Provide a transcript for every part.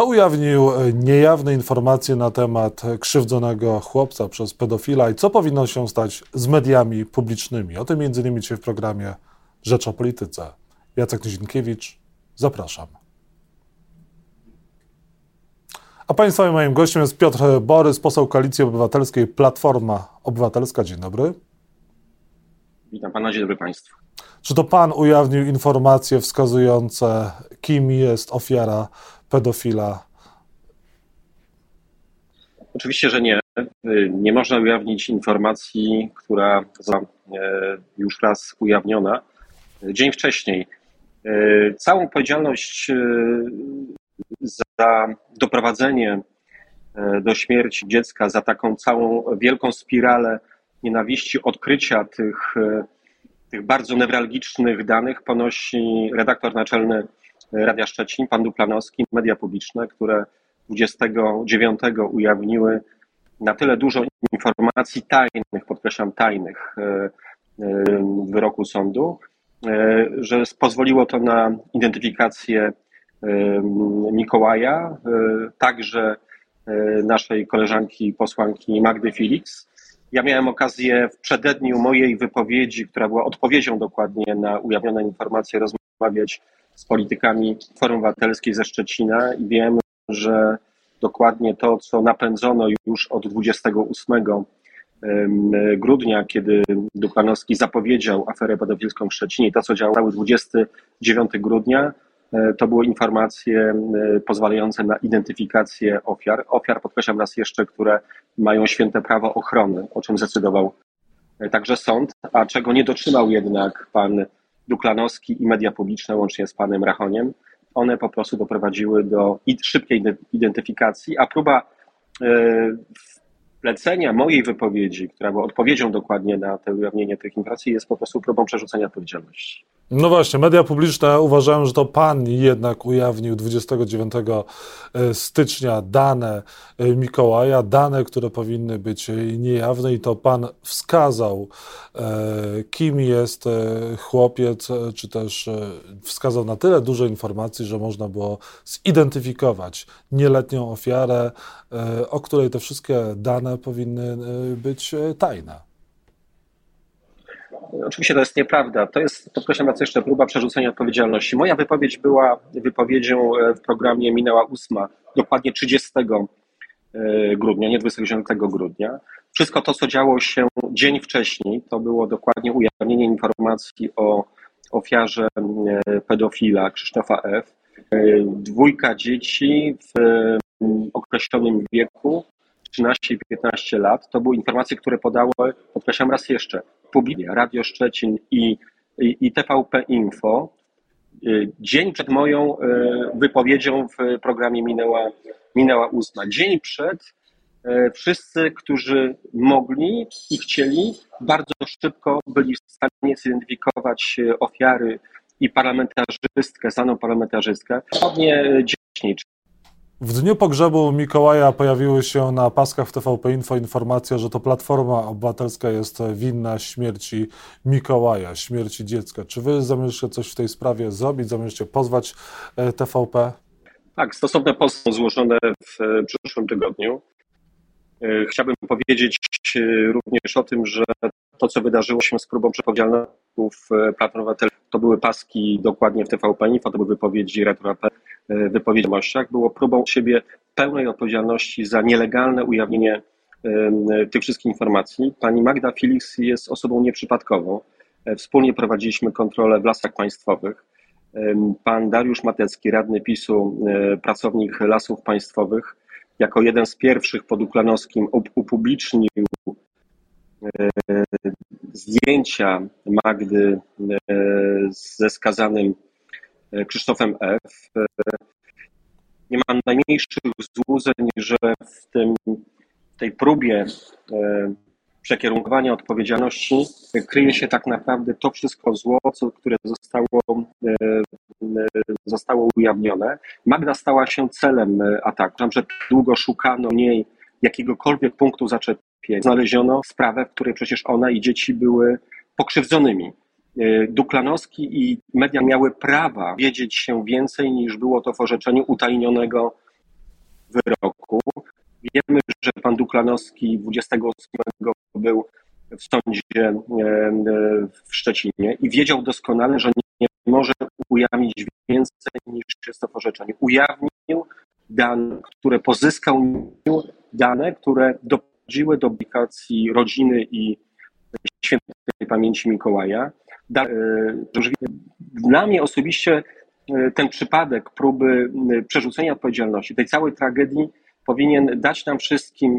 Kto ujawnił niejawne informacje na temat krzywdzonego chłopca przez pedofila i co powinno się stać z mediami publicznymi? O tym między innymi dzisiaj w programie Rzecz o Polityce. Jacek Nizinkiewicz, zapraszam. A Państwa i moim gościem jest Piotr Borys, poseł Koalicji Obywatelskiej Platforma Obywatelska. Dzień dobry. Witam Pana, dzień dobry Państwu. Czy to Pan ujawnił informacje wskazujące, kim jest ofiara pedofila? Oczywiście, że nie. Nie można ujawnić informacji, która została e, już raz ujawniona dzień wcześniej. Całą odpowiedzialność za doprowadzenie do śmierci dziecka, za taką całą wielką spiralę nienawiści, odkrycia tych, tych bardzo newralgicznych danych ponosi redaktor naczelny Radia Szczecin, pan Duplanowski, media publiczne, które 29 ujawniły na tyle dużo informacji tajnych, podkreślam tajnych, e, e, wyroku sądu, e, że pozwoliło to na identyfikację Mikołaja, także naszej koleżanki posłanki Magdy Felix. Ja miałem okazję w przededniu mojej wypowiedzi, która była odpowiedzią dokładnie na ujawnione informacje, rozmawiać z politykami Forum Obywatelskiej ze Szczecina i wiem, że dokładnie to, co napędzono już od 28 grudnia, kiedy Duklanowski zapowiedział aferę pedofilską w Szczecinie to, co działało 29 grudnia, e, to były informacje e, pozwalające na identyfikację ofiar. Ofiar, podkreślam raz jeszcze, które mają święte prawo ochrony, o czym zdecydował e, także sąd, a czego nie dotrzymał jednak pan Duklanowski i media publiczne, łącznie z panem Rachoniem, one po prostu doprowadziły do szybkiej identyfikacji, a próba e, wplecenia mojej wypowiedzi, która była odpowiedzią dokładnie na to ujawnienie tych informacji, jest po prostu próbą przerzucenia odpowiedzialności. No właśnie, media publiczne uważają, że to pan jednak ujawnił 29 e, stycznia dane e, Mikołaja, dane, które powinny być niejawne i to pan wskazał, e, kim jest chłopiec, czy też wskazał na tyle dużo informacji, że można było zidentyfikować nieletnią ofiarę, o której te wszystkie dane powinny być tajne. Oczywiście to jest nieprawda. To jest, podkreślam raz jeszcze, próba przerzucenia odpowiedzialności. Moja wypowiedź była wypowiedzią e, w programie Minęła ósma, dokładnie 30 e, grudnia, nie 29 grudnia. Wszystko to, co działo się dzień wcześniej, to było dokładnie ujawnienie informacji o ofiarze e, pedofila Krzysztofa F. Dwójka dzieci w określonym wieku 13 i 15 lat, to były informacje, które podały, podkreślam raz jeszcze, publicznie, Radio Szczecin i, i, i TVP Info. Y, dzień przed moją y, wypowiedzią w programie minęła, minęła ósma. Dzień przed y, wszyscy, którzy mogli i chcieli, bardzo szybko byli w stanie zidentyfikować ofiary i parlamentarzystkę, znaną parlamentarzystkę, dokładnie wcześniej, w dniu pogrzebu Mikołaja pojawiły się na paskach w TVP Info informacja, że to Platforma Obywatelska jest winna śmierci Mikołaja, śmierci dziecka. Czy wy zamierzacie coś w tej sprawie zrobić? Zamierzacie pozwać e, TVP? Tak, stosowne pozwy złożone w e, przyszłym tygodniu. E, chciałbym powiedzieć również o tym, że to, co wydarzyło się z próbą przepowiedzialności Platformy Obywatelskiej, to były paski dokładnie w TVP Info, to były wypowiedzi Retura E, wypowiedzialnościach było próbą siebie pełnej odpowiedzialności za nielegalne ujawnienie tych wszystkich informacji. Pani Magda Felix jest osobą nieprzypadkową. E, wspólnie prowadziliśmy kontrolę w lasach państwowych. Pan Dariusz Matecki, radny PiSu, e, pracownik lasów państwowych, jako jeden z pierwszych pod Uklanowskim upublicznił zdjęcia Magdy ze skazanym Krzysztofem F. Nie mam najmniejszych złudzeń, że w tym, tej próbie e, przekierunkowania odpowiedzialności kryje się tak naprawdę to wszystko zło, które zostało, e, zostało ujawnione. Magda stała się celem ataku. Znam, że długo szukano niej jakiegokolwiek punktu zaczepienia. Znaleziono sprawę, w której przecież ona i dzieci były pokrzywdzonymi. E, Duklanowski i media miały prawa wiedzieć się więcej niż było to w orzeczeniu utajnionego wyroku. Wiemy, że pan Duklanowski 28 był w sądzie e, w Szczecinie i wiedział doskonale, że nie może ujawnić więcej niż jest to w orzeczeniu. Ujawnił dane, które pozyskał, dane, które doprowadziły do publikacji rodziny i świętej pamięci Mikołaja. E, dla mnie osobiście e, ten przypadek próby przerzucenia odpowiedzialności, tej całej tragedii powinien dać nam wszystkim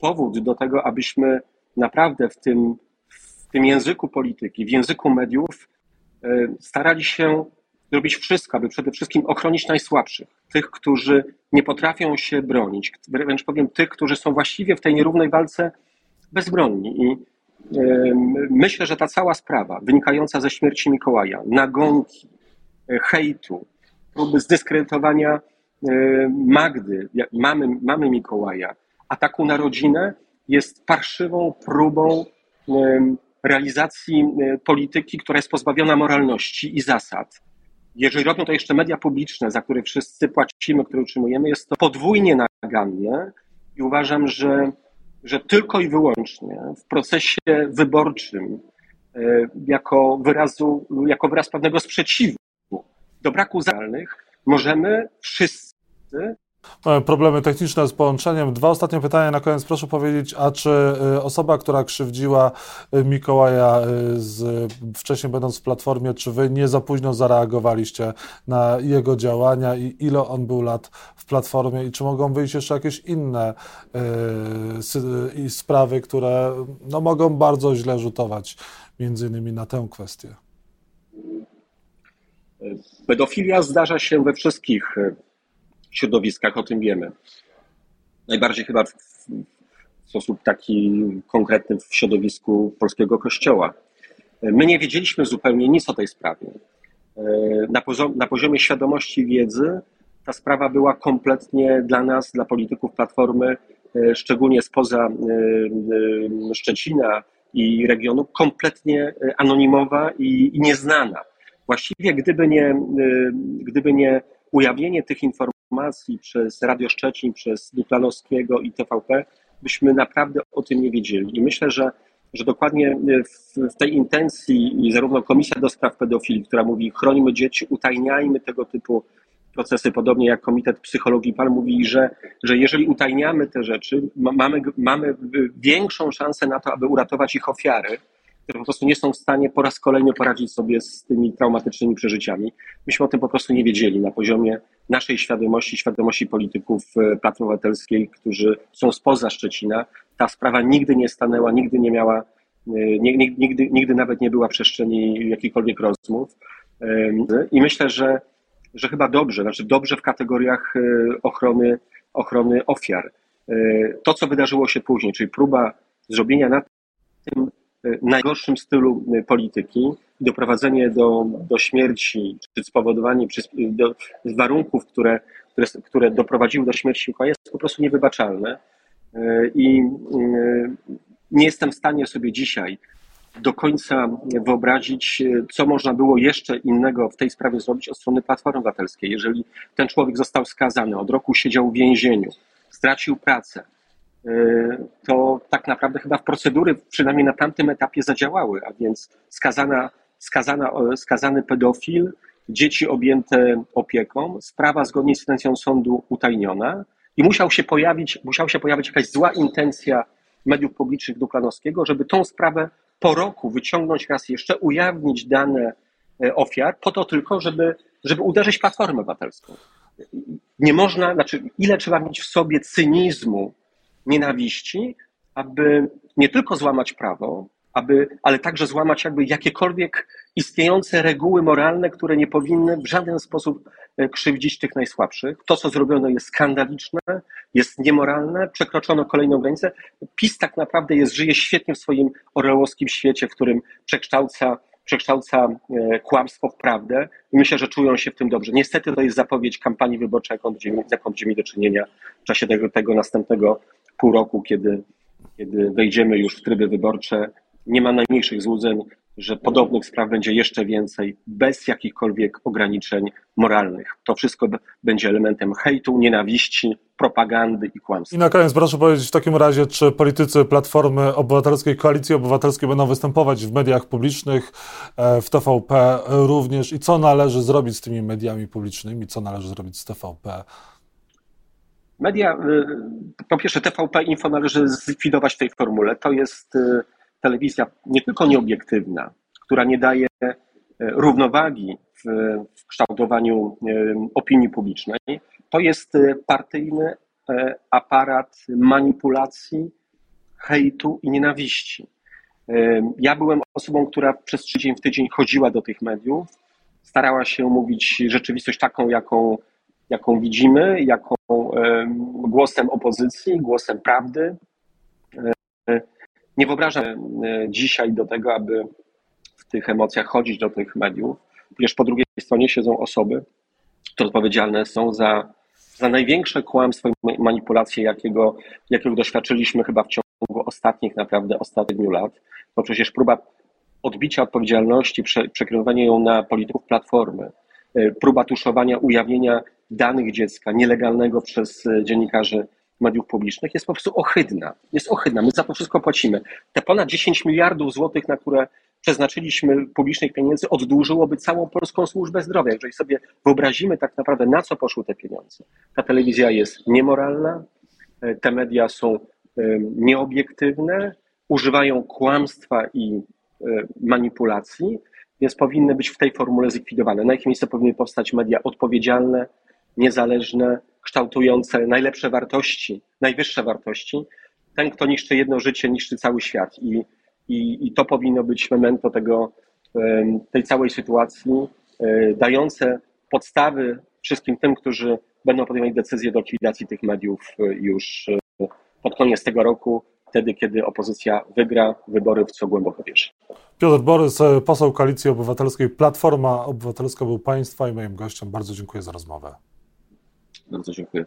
powód do tego, abyśmy naprawdę w tym, w tym języku polityki, w języku mediów e, starali się zrobić wszystko, aby przede wszystkim ochronić najsłabszych, tych, którzy nie potrafią się bronić, wręcz powiem tych, którzy są właściwie w tej nierównej walce bezbronni. I myślę, że ta cała sprawa wynikająca ze śmierci Mikołaja, nagonki, e, hejtu, próby zdyskredytowania Magdy, mamy, mamy Mikołaja, ataku na rodzinę, jest parszywą próbą realizacji polityki, która jest pozbawiona moralności i zasad. Jeżeli robią to jeszcze media publiczne, za które wszyscy płacimy, które utrzymujemy, jest to podwójnie naganne i uważam, że, że tylko i wyłącznie w procesie wyborczym, e, jako, wyrazu, jako wyraz pewnego sprzeciwu do braku zalnych, możemy wszyscy Mamy problemy techniczne z połączeniem. Dwa ostatnie pytania na koniec. Proszę powiedzieć, a czy y, osoba, która krzywdziła y, Mikołaja y, z, wcześniej będąc w Platformie, czy wy nie za późno zareagowaliście na jego działania i ile on był lat w Platformie i czy mogą wyjść jeszcze jakieś inne sprawy, które no, mogą bardzo źle rzutować między innymi na tę kwestię? Pedofilia zdarza się we wszystkich środowiskach, o tym wiemy. Najbardziej chyba w, w sposób taki konkretny w środowisku polskiego kościoła. My nie wiedzieliśmy zupełnie nic o tej sprawie. Na, poziom, na poziomie świadomości wiedzy ta sprawa była kompletnie dla nas, dla polityków Platformy, szczególnie spoza e, e, Szczecina i regionu, kompletnie anonimowa i, i nieznana. Właściwie gdyby nie, e, gdyby nie ujawnienie tych informacji przez Radio Szczecin, przez Duklanowskiego i TVP, byśmy naprawdę o tym nie wiedzieli. I myślę, że, że dokładnie w, w tej intencji zarówno Komisja do Spraw Pedofilii, która mówi chronimy dzieci, utajniajmy tego typu procesy, podobnie jak Komitet Psychologii PAN mówi, że, że jeżeli utajniamy te rzeczy, mamy, mamy większą szansę na to, aby uratować ich ofiary, które po prostu nie są w stanie po raz kolejny poradzić sobie z tymi traumatycznymi przeżyciami. Myśmy o tym po prostu nie wiedzieli na poziomie naszej świadomości, świadomości polityków e, Platformy Obywatelskiej, którzy są spoza Szczecina. Ta sprawa nigdy nie stanęła, nigdy nie miała, e, nigdy, nigdy nawet nie była przestrzeni jakichkolwiek rozmów. I myślę, że, że chyba dobrze, znaczy dobrze w kategoriach e, ochrony, ochrony ofiar. To, co wydarzyło się później, czyli próba zrobienia na tym najgorszym stylu y, polityki, doprowadzenie do, do śmierci, czy spowodowanie przez, do warunków, które, które, które doprowadziły do śmierci Mikołaja, jest po prostu niewybaczalne. Y, I y, nie jestem w stanie sobie dzisiaj do końca wyobrazić, co można było jeszcze innego w tej sprawie zrobić od strony Platformy Obywatelskiej. Jeżeli ten człowiek został skazany, od roku siedział w więzieniu, stracił pracę, to tak naprawdę chyba w procedury, przynajmniej na tamtym etapie, zadziałały, a więc skazana, skazana, skazany pedofil, dzieci objęte opieką, sprawa zgodnie z intencją sądu utajniona i musiał się pojawić, musiał się pojawić jakaś zła intencja mediów publicznych Duklanowskiego, żeby tą sprawę po roku wyciągnąć raz jeszcze, ujawnić dane e, ofiar, po to tylko, żeby, żeby uderzyć Platformę Obywatelską. Nie można, znaczy, ile trzeba mieć w sobie cynizmu, nienawiści, aby nie tylko złamać prawo, aby, ale także złamać jakby jakiekolwiek istniejące reguły moralne, które nie powinny w żaden sposób e, krzywdzić tych najsłabszych. To, co zrobiono, jest skandaliczne, jest niemoralne, przekroczono kolejną granicę. PiS tak naprawdę jest, żyje świetnie w swoim orwellowskim świecie, w którym przekształca, przekształca e, kłamstwo w prawdę i myślę, że czują się w tym dobrze. Niestety to jest zapowiedź kampanii wyborczej, jaką będziemy, jaką będziemy do czynienia w czasie tego, tego następnego pół roku, kiedy, kiedy wejdziemy już w tryby wyborcze, nie mam najmniejszych złudzeń, że podobnych spraw będzie jeszcze więcej, bez jakichkolwiek ograniczeń moralnych. To wszystko będzie elementem hejtu, nienawiści, propagandy i kłamstwa. I na koniec proszę powiedzieć w takim razie, czy politycy Platformy Obywatelskiej, Koalicji Obywatelskiej będą występować w mediach publicznych, e, w TVP również i co należy zrobić z tymi mediami publicznymi, co należy zrobić z TVP? Media, y, po pierwsze TVP Info należy zlikwidować w tej formule. To jest y, telewizja nie tylko nieobiektywna, która nie daje y, równowagi w, kształtowaniu opinii publicznej, to jest partyjny aparat manipulacji, hejtu i nienawiści. Ja byłem osobą, która przez tydzień w tydzień chodziła do tych mediów, starała się mówić rzeczywistość taką, jaką jaką widzimy, jaką głosem opozycji, głosem prawdy. E, nie wyobrażam dzisiaj do tego, aby w tych emocjach chodzić do tych mediów. Przecież po drugiej stronie siedzą osoby, które odpowiedzialne są za, za największe kłamstwo i manipulacje, jakiego, jakiego doświadczyliśmy chyba w ciągu ostatnich, naprawdę ostatnich lat. To przecież próba odbicia odpowiedzialności, prze, przekierowania ją na polityków Platformy, e, próba tuszowania, ujawnienia danych dziecka nielegalnego przez e, dziennikarzy mediów publicznych jest po prostu ohydna. Jest ohydna. My za to wszystko płacimy. Te ponad 10 miliardów złotych, na które przeznaczyliśmy publicznych pieniędzy, oddłużyłoby całą polską służbę zdrowia. Jeżeli sobie wyobrazimy tak naprawdę, na co poszły te pieniądze. Ta telewizja jest niemoralna, e, te media są e, nieobiektywne, używają kłamstwa i manipulacji, więc powinny być w tej formule zlikwidowane. Na ich miejsce powinny powstać media odpowiedzialne, niezależne, kształtujące najlepsze wartości, najwyższe wartości. Ten, kto niszczy jedno życie, niszczy cały świat. I, i, i to powinno być memento tego, tej całej sytuacji, e, dające podstawy wszystkim tym, którzy będą podejmować decyzje do likwidacji tych mediów e, już e, pod koniec tego roku, wtedy, kiedy opozycja wygra wybory, w co głęboko wierzy. Piotr Borys, poseł Koalicji Obywatelskiej, Platforma Obywatelska był Państwa i moim gościem. Bardzo dziękuję za rozmowę. Bardzo dziękuję.